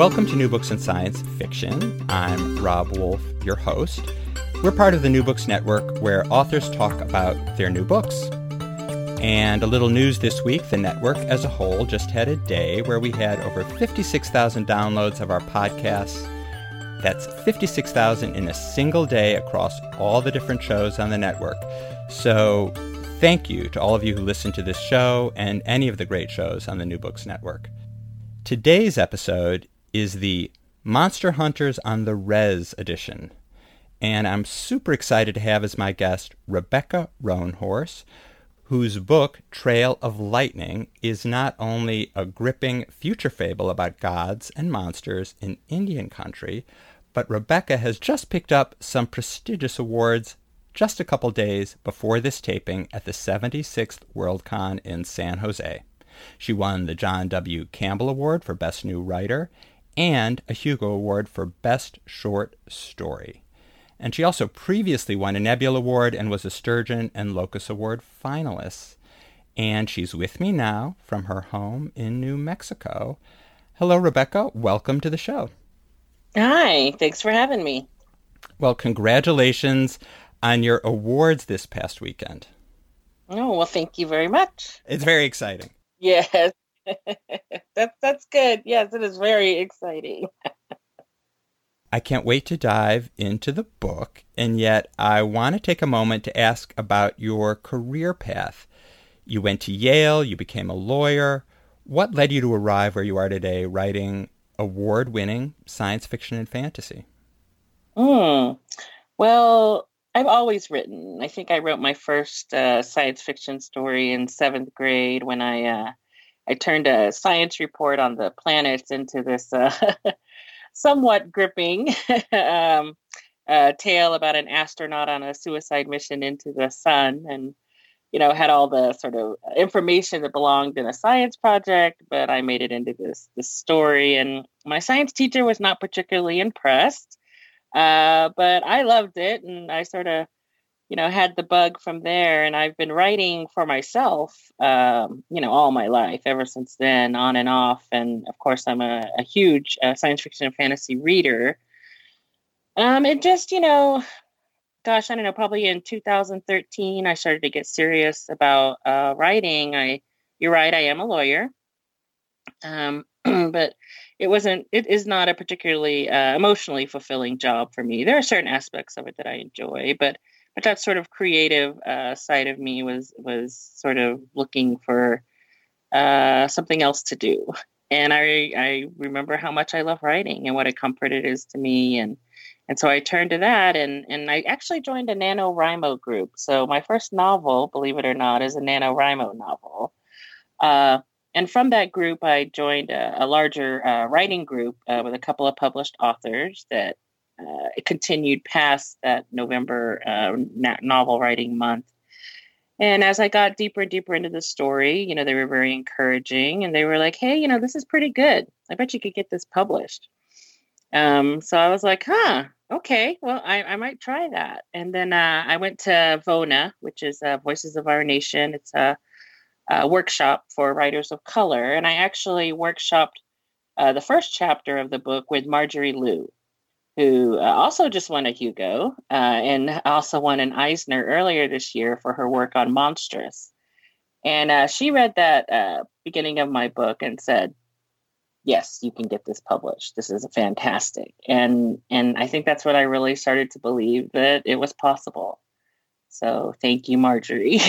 Welcome to New Books in Science Fiction. I'm Rob Wolf, your host. We're part of the New Books Network where authors talk about their new books. And a little news this week the network as a whole just had a day where we had over 56,000 downloads of our podcasts. That's 56,000 in a single day across all the different shows on the network. So, thank you to all of you who listen to this show and any of the great shows on the New Books Network. Today's episode is the Monster Hunters on the Res edition. And I'm super excited to have as my guest Rebecca Roanhorse, whose book, Trail of Lightning, is not only a gripping future fable about gods and monsters in Indian country, but Rebecca has just picked up some prestigious awards just a couple days before this taping at the 76th Worldcon in San Jose. She won the John W. Campbell Award for Best New Writer and a Hugo Award for Best Short Story. And she also previously won a Nebula Award and was a Sturgeon and Locus Award finalist. And she's with me now from her home in New Mexico. Hello, Rebecca. Welcome to the show. Hi. Thanks for having me. Well, congratulations on your awards this past weekend. Oh, well, thank you very much. It's very exciting. Yes. That's that's good. Yes, it is very exciting. I can't wait to dive into the book, and yet I want to take a moment to ask about your career path. You went to Yale, you became a lawyer. What led you to arrive where you are today, writing award winning science fiction and fantasy? Mm. Well, I've always written. I think I wrote my first uh, science fiction story in seventh grade when I uh, I turned a science report on the planets into this uh, somewhat gripping um, uh, tale about an astronaut on a suicide mission into the sun, and you know had all the sort of information that belonged in a science project, but I made it into this this story, and my science teacher was not particularly impressed, uh, but I loved it, and I sort of you know, had the bug from there. And I've been writing for myself, um, you know, all my life, ever since then, on and off. And of course, I'm a, a huge uh, science fiction and fantasy reader. Um, it just, you know, gosh, I don't know, probably in 2013, I started to get serious about uh, writing. I, you're right, I am a lawyer. Um, but it wasn't, it is not a particularly uh, emotionally fulfilling job for me. There are certain aspects of it that I enjoy, but but that sort of creative uh, side of me was was sort of looking for uh, something else to do. And I I remember how much I love writing and what a comfort it is to me and and so I turned to that and and I actually joined a NaNoWriMo group. So my first novel, believe it or not, is a NaNoWriMo novel. Uh, and from that group, I joined a, a larger uh, writing group uh, with a couple of published authors that uh, it continued past that November uh, novel writing month. And as I got deeper and deeper into the story, you know, they were very encouraging and they were like, hey, you know, this is pretty good. I bet you could get this published. Um, so I was like, huh, okay, well, I, I might try that. And then uh, I went to VONA, which is uh, Voices of Our Nation. It's a, a, workshop for writers of color. And I actually workshopped uh, the first chapter of the book with Marjorie Liu, who uh, also just won a Hugo uh, and also won an Eisner earlier this year for her work on Monstress. And uh, she read that uh, beginning of my book and said, "Yes, you can get this published. This is fantastic." And and I think that's when I really started to believe that it was possible. So thank you, Marjorie.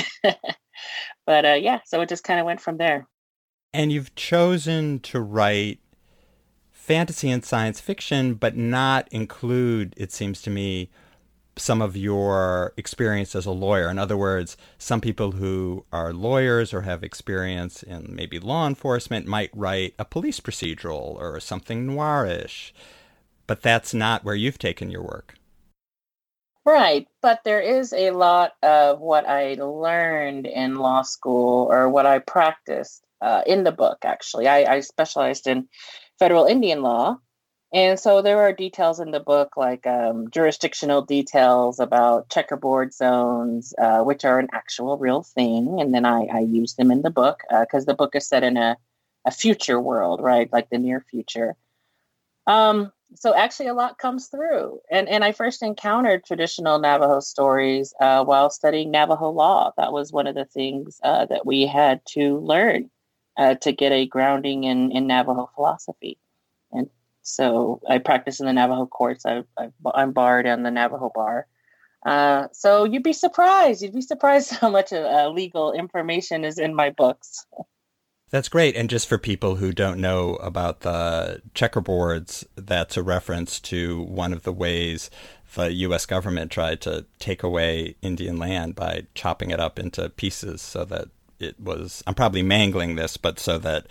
but uh, yeah, so it just kind of went from there. And you've chosen to write fantasy and science fiction, but not include, it seems to me, some of your experience as a lawyer. In other words, some people who are lawyers or have experience in maybe law enforcement might write a police procedural or something noirish, but that's not where you've taken your work. Right, but there is a lot of what I learned in law school or what I practiced uh, in the book. Actually, I, I specialized in federal Indian law, and so there are details in the book, like um, jurisdictional details about checkerboard zones, uh, which are an actual real thing. And then I, I use them in the book because uh, the book is set in a, a future world, right? Like the near future. Um, so actually, a lot comes through. And, and I first encountered traditional Navajo stories uh, while studying Navajo law. That was one of the things uh, that we had to learn uh, to get a grounding in, in Navajo philosophy. And so I practice in the Navajo courts. I, am barred on the Navajo bar. Uh, so you'd be surprised. You'd be surprised how much uh, legal information is in my books. That's great. And just for people who don't know about the checkerboards, that's a reference to one of the ways the U.S. government tried to take away Indian land by chopping it up into pieces so that it was. I'm probably mangling this, but so that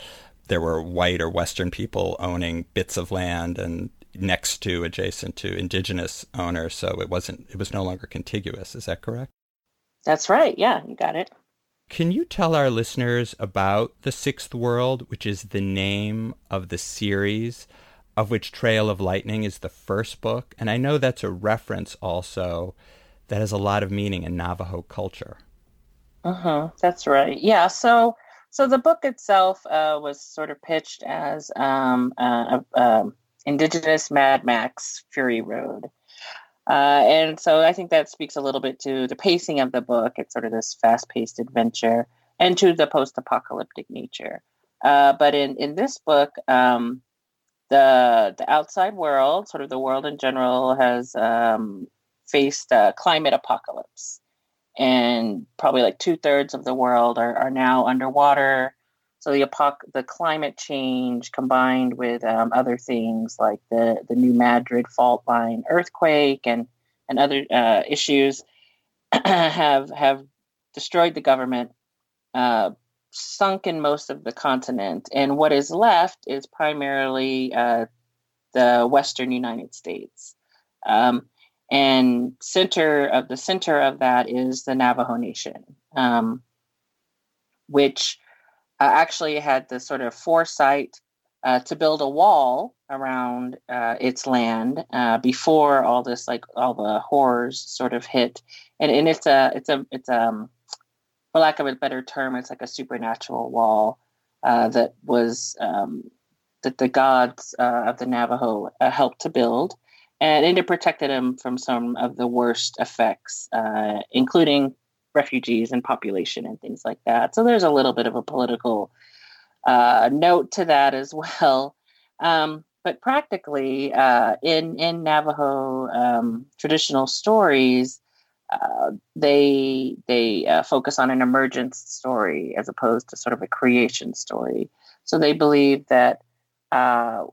there were white or Western people owning bits of land and next to, adjacent to indigenous owners. So it wasn't, it was no longer contiguous. Is that correct? That's right. Yeah, you got it. Can you tell our listeners about The Sixth World, which is the name of the series, of which Trail of Lightning is the first book? And I know that's a reference also that has a lot of meaning in Navajo culture. Uh huh. That's right. Yeah. So so the book itself uh, was sort of pitched as um, uh, um, Indigenous Mad Max Fury Road. Uh, and so I think that speaks a little bit to the pacing of the book. It's sort of this fast paced adventure and to the post apocalyptic nature. Uh, but in, in this book, um, the, the outside world, sort of the world in general, has um, faced a climate apocalypse and probably like two thirds of the world are, are now underwater. So the epoch, the climate change combined with um, other things like the the New Madrid fault line earthquake and and other uh, issues have have destroyed the government, uh, sunken most of the continent, and what is left is primarily uh, the Western United States. Um, and center of the center of that is the Navajo Nation, um, which uh, actually had the sort of foresight uh, to build a wall around uh, its land uh, before all this, like all the horrors, sort of hit. And, and it's a it's a it's um for lack of a better term, it's like a supernatural wall uh, that was um, that the gods uh, of the Navajo helped to build and it protected him from some of the worst effects, uh, including refugees and population and things like that. So there's a little bit of a political uh, note to that as well. Um, but practically, uh, in in Navajo um, traditional stories, uh, they they uh, focus on an emergence story as opposed to sort of a creation story. So they believe that uh,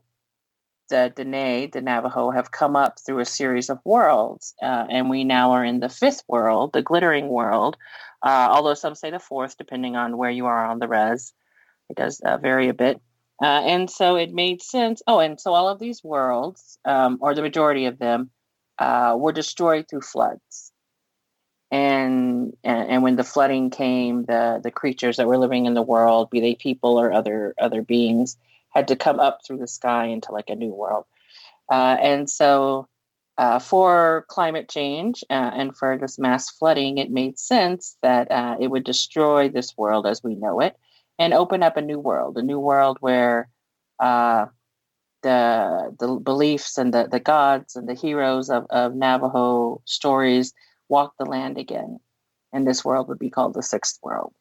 the Dene, the Navajo, have come up through a series of worlds, uh, and we now are in the fifth world, the glittering world. Uh, although some say the fourth, depending on where you are on the res, it does uh, vary a bit. Uh, and so it made sense. Oh, and so all of these worlds, um, or the majority of them, uh, were destroyed through floods. And, and and when the flooding came, the the creatures that were living in the world, be they people or other other beings, had to come up through the sky into like a new world. Uh, and so, uh, for climate change uh, and for this mass flooding, it made sense that uh, it would destroy this world as we know it and open up a new world, a new world where uh, the the beliefs and the, the gods and the heroes of, of Navajo stories walk the land again. And this world would be called the sixth world.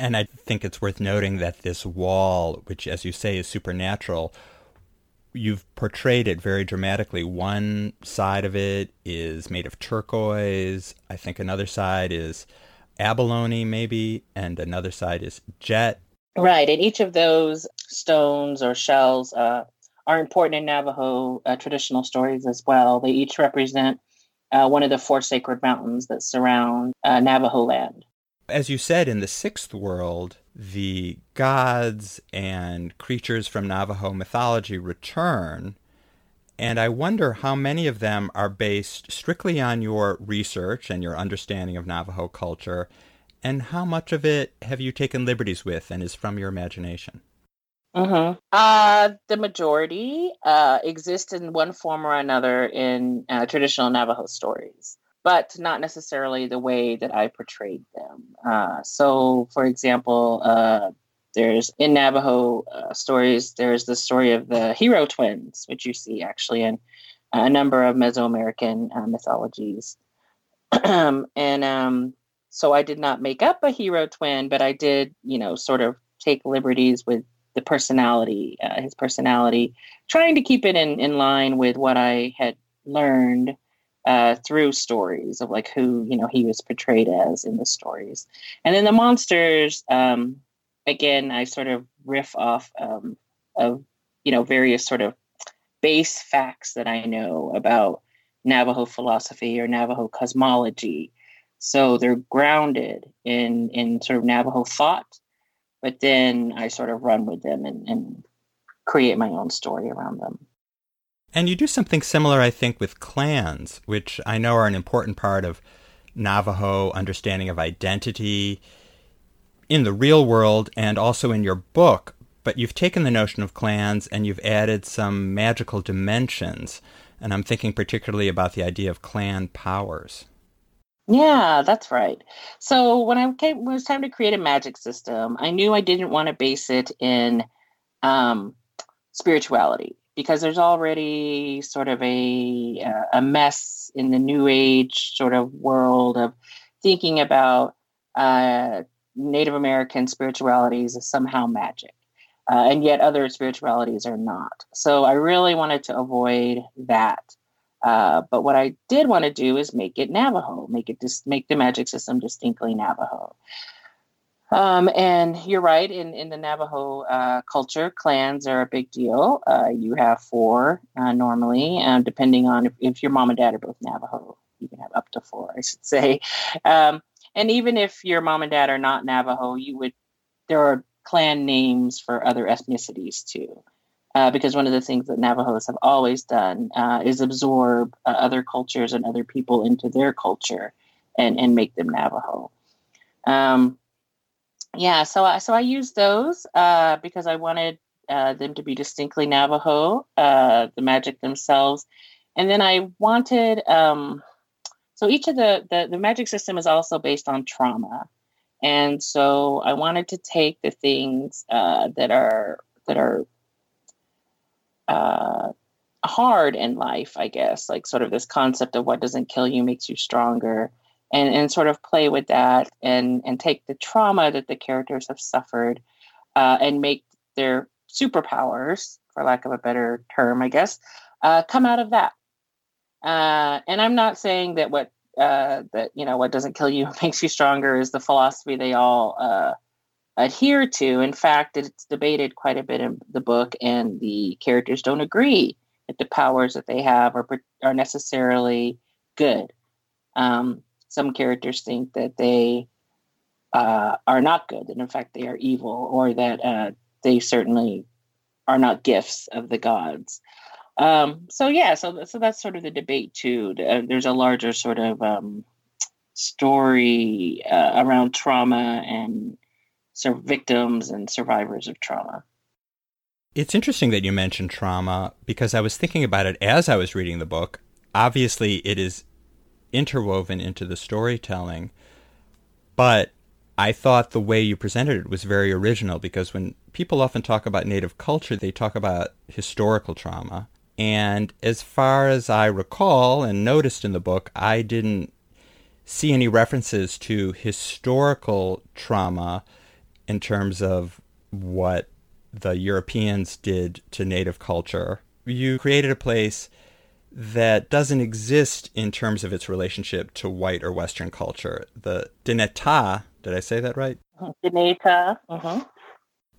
And I think it's worth noting that this wall, which, as you say, is supernatural, you've portrayed it very dramatically. One side of it is made of turquoise. I think another side is abalone, maybe, and another side is jet. Right. And each of those stones or shells uh, are important in Navajo uh, traditional stories as well. They each represent uh, one of the four sacred mountains that surround uh, Navajo land. As you said, in the sixth world, the gods and creatures from Navajo mythology return. And I wonder how many of them are based strictly on your research and your understanding of Navajo culture, and how much of it have you taken liberties with and is from your imagination? Mm-hmm. Uh, the majority uh, exist in one form or another in uh, traditional Navajo stories, but not necessarily the way that I portrayed them. Uh, so, for example, uh, there's in Navajo uh, stories, there's the story of the hero twins, which you see actually in a number of Mesoamerican mythologies. and um, so I did not make up a hero twin, but I did, you know, sort of take liberties with the personality, uh, his personality, trying to keep it in, in line with what I had learned uh, through stories of like who you know he was portrayed as in the stories, and then the monsters. Um, again, I sort of riff off um, of you know various sort of base facts that I know about Navajo philosophy or Navajo cosmology. So they're grounded in in sort of Navajo thought but then I sort of run with them and, and create my own story around them. And you do something similar, I think, with clans, which I know are an important part of Navajo understanding of identity in the real world and also in your book. But you've taken the notion of clans and you've added some magical dimensions. And I'm thinking particularly about the idea of clan powers. Yeah, that's right. So when I came, when it was time to create a magic system, I knew I didn't want to base it in um, spirituality because there's already sort of a uh, a mess in the new age sort of world of thinking about uh, Native American spiritualities as somehow magic, uh, and yet other spiritualities are not. So I really wanted to avoid that. Uh, but what I did want to do is make it Navajo, make it just make the magic system distinctly Navajo. Um, and you're right. In in the Navajo uh, culture, clans are a big deal. Uh, you have four uh, normally, depending on if, if, your mom and dad are both Navajo. You can have up to four, I should say. Um, and even if your mom and dad are not Navajo, you would there are clan names for other ethnicities too uh, because one of the things that Navajos have always done uh, is absorb uh, other cultures and other people into their culture and, and make them Navajo. Um, yeah, so I, so I used those uh, because I wanted uh, them to be distinctly Navajo, uh, the magic themselves, and then I wanted. Um, so each of the, the the magic system is also based on trauma, and so I wanted to take the things uh, that are that are uh, hard in life, I guess, like sort of this concept of what doesn't kill you makes you stronger, and and sort of play with that and and take the trauma that the characters have suffered, uh, and make their superpowers, for lack of a better term, I guess, uh, come out of that. Uh, and I'm not saying that what uh, that you know what doesn't kill you makes you stronger is the philosophy they all uh, adhere to. In fact, it's debated quite a bit in the book, and the characters don't agree that the powers that they have are are necessarily good. Um, some characters think that they uh, are not good, and in fact they are evil, or that uh, they certainly are not gifts of the gods. Um, so yeah, so so that's sort of the debate too. Uh, there's a larger sort of um, story uh, around trauma and sort of victims and survivors of trauma. It's interesting that you mentioned trauma because I was thinking about it as I was reading the book. Obviously, it is interwoven into the storytelling, but I thought the way you presented it was very original because when people often talk about Native culture, they talk about historical trauma. And as far as I recall and noticed in the book, I didn't see any references to historical trauma in terms of what the Europeans did to Native culture. You created a place that doesn't exist in terms of its relationship to white or Western culture. The Dineta, did I say that right? Dineta. Mm-hmm.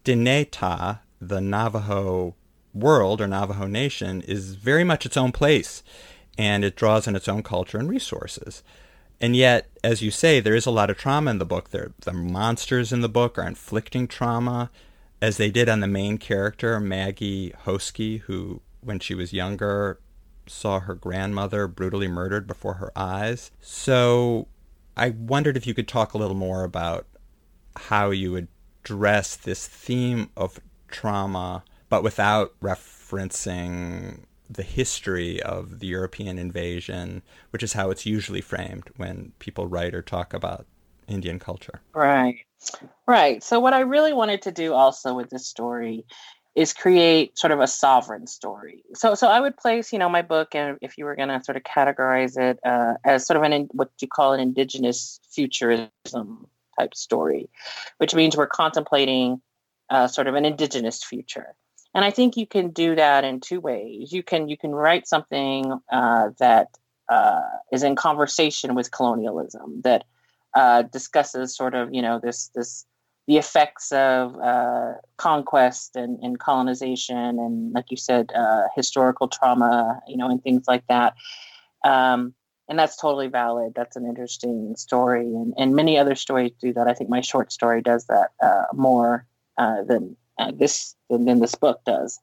Dinétah, the Navajo world or Navajo nation, is very much its own place, and it draws on its own culture and resources. And yet, as you say, there is a lot of trauma in the book. There, the monsters in the book are inflicting trauma, as they did on the main character, Maggie Hoskie, who, when she was younger, saw her grandmother brutally murdered before her eyes. So I wondered if you could talk a little more about how you address this theme of trauma, but without referencing the history of the European invasion, which is how it's usually framed when people write or talk about Indian culture. Right. Right. So, what I really wanted to do also with this story is create sort of a sovereign story. So, so I would place, you know, my book, and if you were going to sort of categorize it uh, as sort of an what you call an indigenous futurism type story, which means we're contemplating uh, sort of an indigenous future and i think you can do that in two ways you can you can write something uh, that uh, is in conversation with colonialism that uh, discusses sort of you know this this the effects of uh, conquest and, and, colonization and like you said uh, historical trauma you know and things like that. Um, and that's totally valid. That's an interesting story. And, and many other stories do that. I think my short story does that uh, more than uh, this than this book does,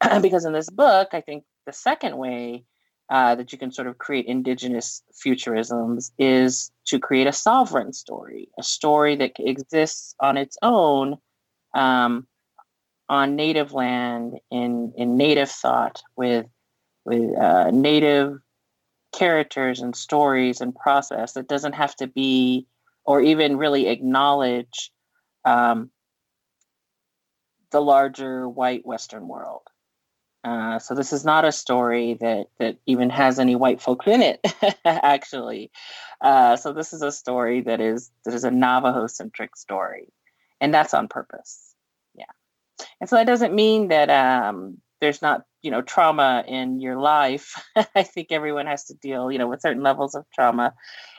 because in this book, I think the second way uh, that you can sort of create indigenous futurisms is to create a sovereign story, a story that exists on its own um, on native land in in native thought with with uh, native characters and stories and process that doesn't have to be or even really acknowledge um, the larger white Western world. Uh, so this is not a story that that even has any white folks in it, actually. Uh, so this is a story that is that is a Navajo centric story, and that's on purpose. Yeah, and so that doesn't mean that um, there's not you know trauma in your life. I think everyone has to deal you know with certain levels of trauma,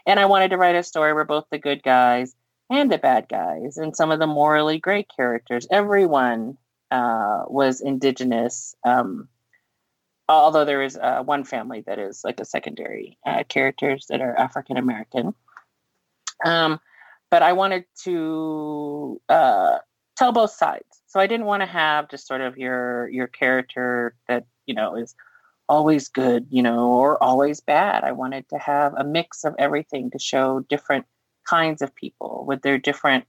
and I wanted to write a story where both the good guys and the bad guys and some of the morally great characters. Everyone uh, was indigenous. Um, although there is uh, one family that is like a secondary uh, characters that are African American. Um, but I wanted to uh, tell both sides, so I didn't want to have just sort of your your character that you know is always good, you know, or always bad. I wanted to have a mix of everything to show different kinds of people with their different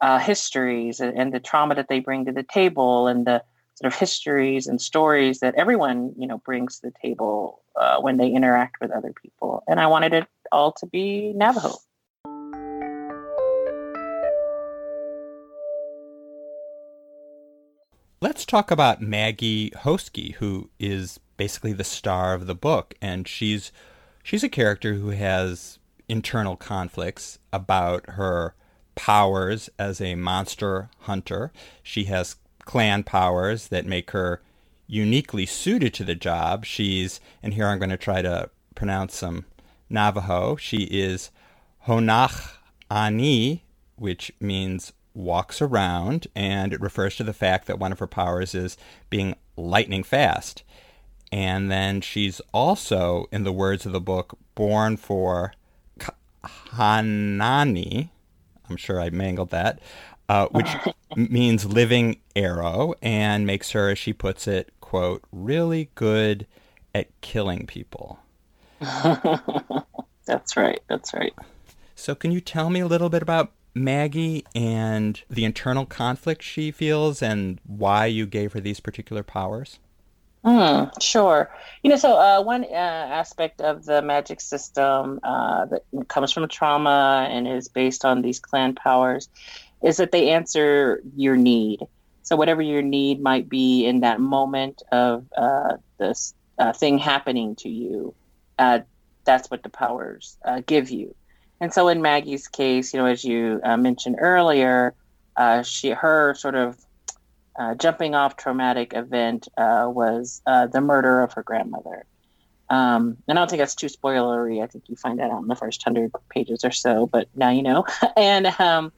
uh, histories and, and, the trauma that they bring to the table and the sort of histories and stories that everyone you know brings to the table uh, when they interact with other people. And i wanted it all to be navajo. Let's talk about maggie Hoskie, who is basically the star of the book. And she's she's a character who has internal conflicts about her powers as a monster hunter. She has clan powers that make her uniquely suited to the job. She's, and here I'm going to try to pronounce some Navajo. She is Honach Ani, which means walks around, and it refers to the fact that one of her powers is being lightning fast. And then she's also, in the words of the book, born for Hanani, I'm sure I mangled that, uh, which means living arrow, and makes her, as she puts it, quote, really good at killing people. that's right. That's right. So, can you tell me a little bit about Maggie and the internal conflict she feels and why you gave her these particular powers? Mm, sure. You know, so uh, one uh, aspect of the magic system uh, that comes from trauma and is based on these clan powers is that they answer your need. So whatever your need might be in that moment of uh, this uh, thing happening to you, uh, that's what the powers give you. And so in Maggie's case, you know, as you mentioned earlier, she her sort of uh, jumping off traumatic event uh, was uh, the murder of her grandmother. Um, and I don't think that's too spoilery. I think you find that out in the first hundred pages or so, but now you know. and um,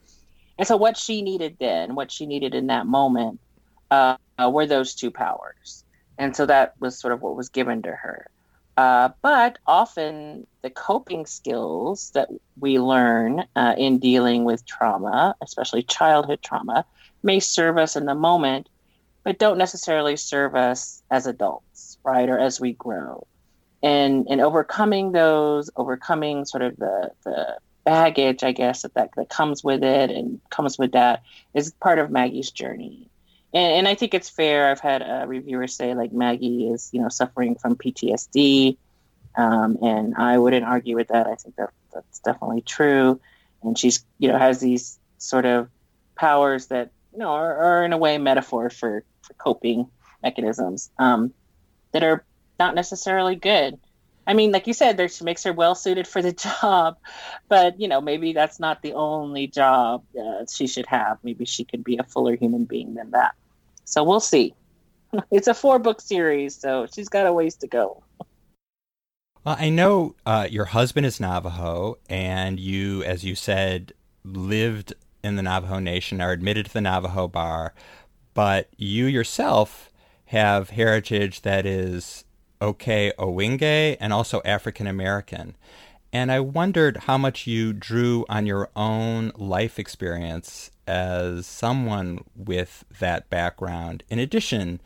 and so what she needed then, what she needed in that moment, uh, were those two powers. And so that was sort of what was given to her. Uh, but often the coping skills that we learn uh, in dealing with trauma, especially childhood trauma, may serve us in the moment, but don't necessarily serve us as adults, right, or as we grow. And and overcoming those, overcoming sort of the the baggage, I guess, that, that, that comes with it and comes with that is part of Maggie's journey. And, and I think it's fair. I've had a reviewer say like Maggie is, you know, suffering from PTSD. Um, and I wouldn't argue with that. I think that that's definitely true. And she's, you know, has these sort of powers that you know, are, are in a way metaphor for, for coping mechanisms um, that are not necessarily good. I mean, like you said, there she makes her well suited for the job, but you know, maybe that's not the only job uh, she should have. Maybe she could be a fuller human being than that. So we'll see. it's a four book series, so she's got a ways to go. Well, I know uh, your husband is Navajo, and you, as you said, lived in the Navajo Nation are admitted to the Navajo bar, but you yourself have heritage that is Ohkay Owingeh and also African American. And I wondered how much you drew on your own life experience as someone with that background, in addition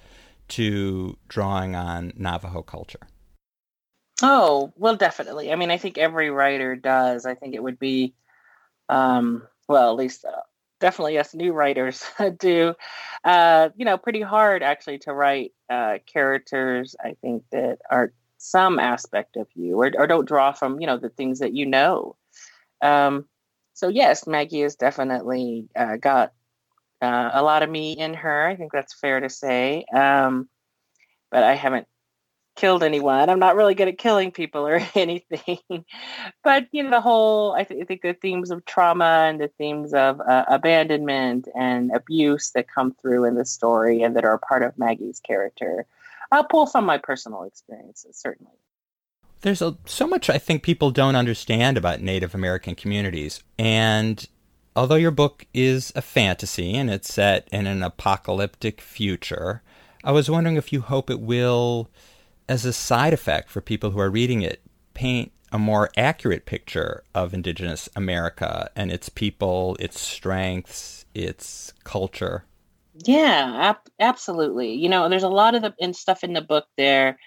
to drawing on Navajo culture. Oh, well, definitely. I mean, I think every writer does. I think it would be um, well, at least uh, definitely us new writers do, uh, you know, pretty hard actually to write uh, characters. I think that are some aspect of you, or, or don't draw from you know the things that you know. Um, so yes, Maggie has definitely uh, got uh, a lot of me in her. I think that's fair to say. Um, but I haven't killed anyone. I'm not really good at killing people or anything. but, you know, the whole, I, th- I, think the themes of trauma and the themes of uh, abandonment and abuse that come through in the story and that are a part of Maggie's character, I'll pull from my personal experiences, certainly. There's a, so much I think people don't understand about Native American communities. And although your book is a fantasy and it's set in an apocalyptic future, I was wondering if you hope it will as a side effect for people who are reading it, paint a more accurate picture of Indigenous America and its people, its strengths, its culture. Yeah, ab- absolutely. You know, there's a lot of the in stuff in the book there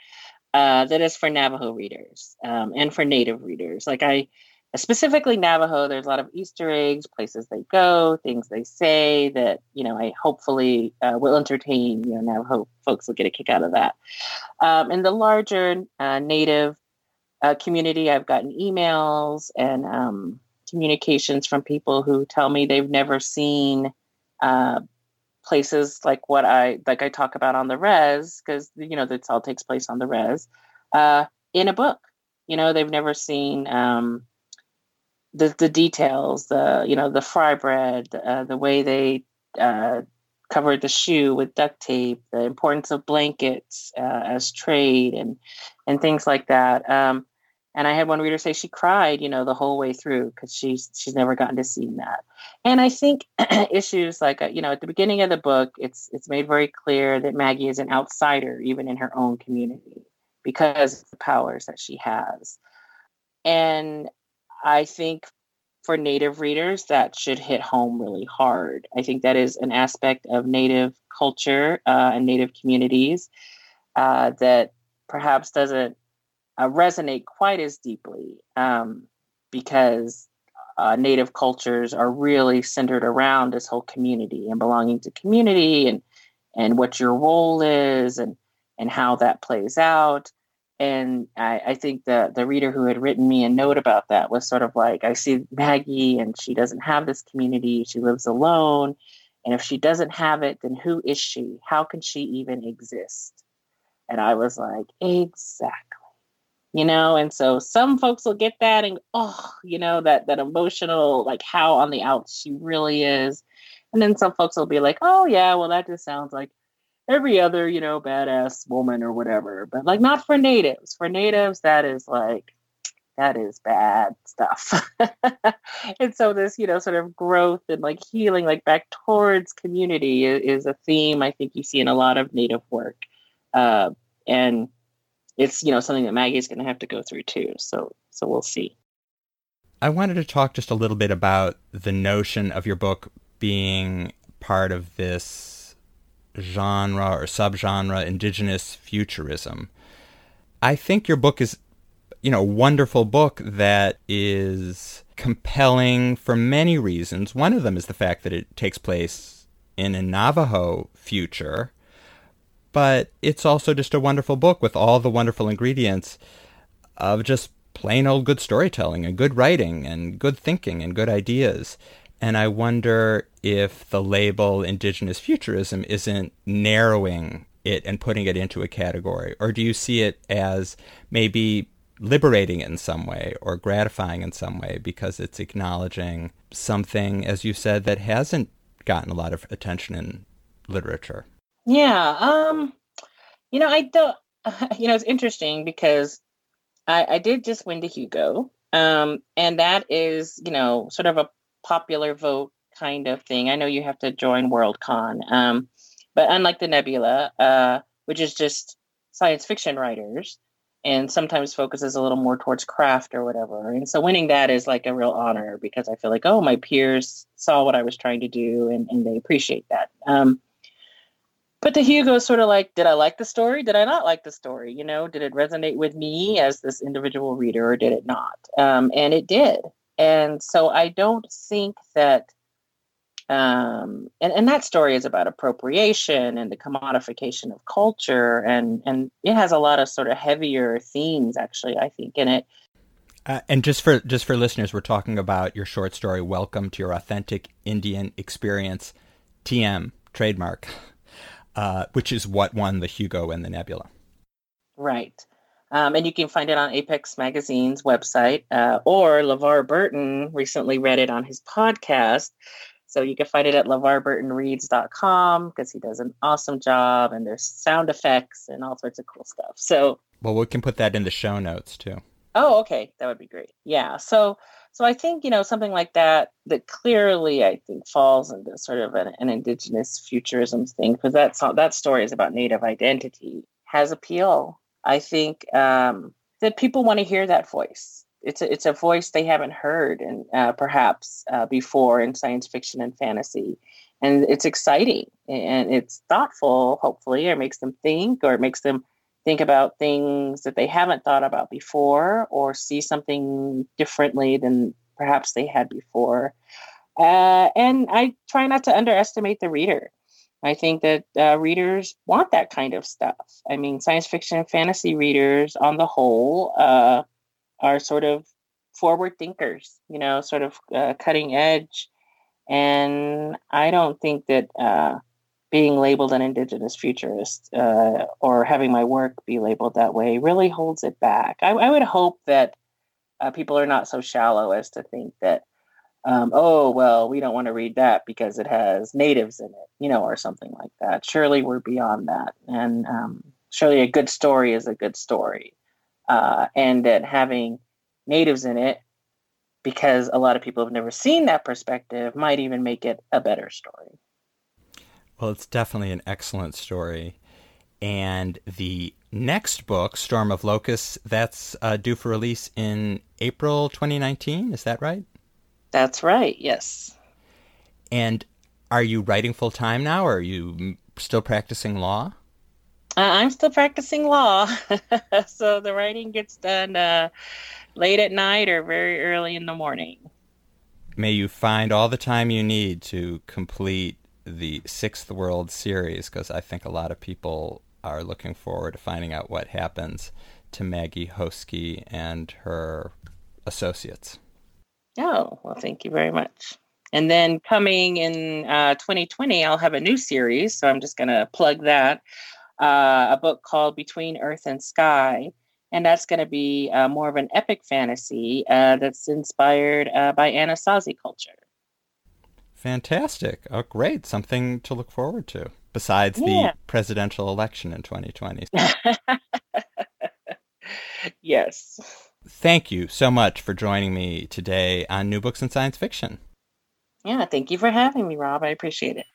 uh, that is for Navajo readers um, and for Native readers. Like I, specifically Navajo, there's a lot of Easter eggs, places they go, things they say that you know I hopefully uh, will entertain. You know, Navajo folks will get a kick out of that. Um, in the larger uh, Native uh, community, I've gotten emails and um, communications from people who tell me they've never seen uh, places like what I like I talk about on the res because you know this all takes place on the res uh, in a book. You know, they've never seen. Um, the the details, the you know the fry bread, uh, the way they uh, covered the shoe with duct tape, the importance of blankets uh, as trade, and and things like that. Um, and I had one reader say she cried, you know, the whole way through because she's she's never gotten to see that. And I think issues like uh, you know at the beginning of the book, it's it's made very clear that Maggie is an outsider even in her own community because of the powers that she has. And I think for Native readers, that should hit home really hard. I think that is an aspect of Native culture uh, and Native communities uh, that perhaps doesn't uh, resonate quite as deeply um, because uh, native cultures are really centered around this whole community and belonging to community and and what your role is and and how that plays out and I, I think the the reader who had written me a note about that was sort of like I see Maggie and she doesn't have this community. She lives alone. And if she doesn't have it then who is she? How can she even exist? And I was like exactly. You know and so some folks will get that and oh you know that that emotional like how on the outs she really is. And then some folks will be like oh yeah well that just sounds like every other you know badass woman or whatever but like not for natives for natives that is like that is bad stuff and so this you know sort of growth and like healing like back towards community is, is a theme i think you see in a lot of native work uh, and it's you know something that Maggie's going to have to go through too. So so we'll see. I wanted to talk just a little bit about the notion of your book being part of this genre or subgenre indigenous futurism. I think your book is you know, a wonderful book that is compelling for many reasons. One of them is the fact that it takes place in a Navajo future but it's also just a wonderful book with all the wonderful ingredients of just plain old good storytelling and good writing and good thinking and good ideas. And I wonder if the label Indigenous Futurism isn't narrowing it and putting it into a category, or do you see it as maybe liberating it in some way or gratifying in some way because it's acknowledging something, as you said, that hasn't gotten a lot of attention in literature? Yeah. Um, you know, I don't, you know, it's interesting because I, I did just win the Hugo. Um, and that is, you know, sort of a popular vote kind of thing. I know you have to join Worldcon. Um, but unlike the Nebula, uh, which is just science fiction writers and sometimes focuses a little more towards craft or whatever. And so winning that is like a real honor because I feel like, oh, my peers saw what I was trying to do and, and they appreciate that. Um, but the Hugo is sort of like, did I like the story? Did I not like the story? You know, did it resonate with me as this individual reader or did it not? Um, and it did. And so I don't think that, um, and, and that story is about appropriation and the commodification of culture. And, and it has a lot of sort of heavier themes, actually, I think, in it. Uh, and just for just for listeners, we're talking about your short story, "Welcome to Your Authentic Indian Experience," TM trademark uh, which is what won the Hugo and the Nebula. Right. Um, and you can find it on Apex Magazine's website, uh, or LeVar Burton recently read it on his podcast. So you can find it at levarburtonreads.com because he does an awesome job and there's sound effects and all sorts of cool stuff. So, well, we can put that in the show notes too. Oh, okay. That would be great. Yeah. So, so I think, you know, something like that, that clearly I think falls into sort of an, an indigenous futurism thing, because that's that story is about native identity, has appeal. I think um, that people want to hear that voice. It's a, it's a voice they haven't heard and uh, perhaps uh, before in science fiction and fantasy. And it's exciting and it's thoughtful, hopefully, or makes them think or it makes them think about things that they haven't thought about before or see something differently than perhaps they had before. Uh, and I try not to underestimate the reader. I think that uh, readers want that kind of stuff. I mean, science fiction and fantasy readers, on the whole, uh, are sort of forward thinkers, you know, sort of uh, cutting edge. And I don't think that uh, being labeled an indigenous futurist uh, or having my work be labeled that way really holds it back. I, I would hope that uh, people are not so shallow as to think that, um, oh, well, we don't want to read that because it has natives in it, you know, or something like that. Surely we're beyond that. And um, surely a good story is a good story. Uh, and that having natives in it, because a lot of people have never seen that perspective, might even make it a better story. Well, it's definitely an excellent story. And the next book, Storm of Locusts, that's uh, due for release in April 2019. Is that right? That's right, yes. And are you writing full time now, or are you still practicing law? Uh, I'm still practicing law. so the writing gets done uh, late at night or very early in the morning. may you find all the time you need to complete the Sixth World Series, because I think a lot of people are looking forward to finding out what happens to Maggie Hoskie and her associates. Oh, well, thank you very much. And then coming in uh, 2020, I'll have a new series. So I'm just going to plug that uh, a book called Between Earth and Sky. And that's going to be uh, more of an epic fantasy uh, that's inspired uh, by Anasazi culture. Fantastic. Oh, great. Something to look forward to besides yeah. the presidential election in 2020. yes. Thank you so much for joining me today on New Books in Science Fiction. Yeah, thank you for having me, Rob. I appreciate it.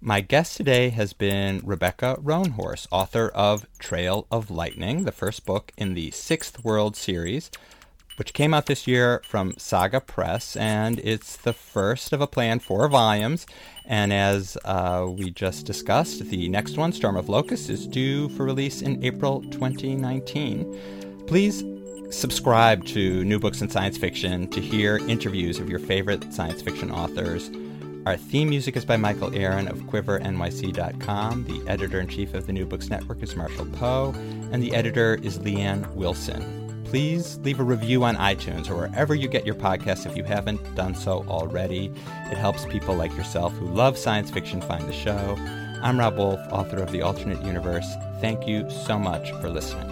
My guest today has been Rebecca Roanhorse, author of Trail of Lightning, the first book in the Sixth World series, which came out this year from Saga Press, and it's the first of a planned four volumes. And as uh, we just discussed, the next one, Storm of Locusts, is due for release in April 2019. Please subscribe to New Books in Science Fiction to hear interviews of your favorite science fiction authors. Our theme music is by Michael Aaron of QuiverNYC.com. The editor in chief of the New Books Network is Marshall Poe, and the editor is Leanne Wilson. Please leave a review on iTunes or wherever you get your podcasts if you haven't done so already. It helps people like yourself who love science fiction find the show. I'm Rob Wolf, author of The Alternate Universe. Thank you so much for listening.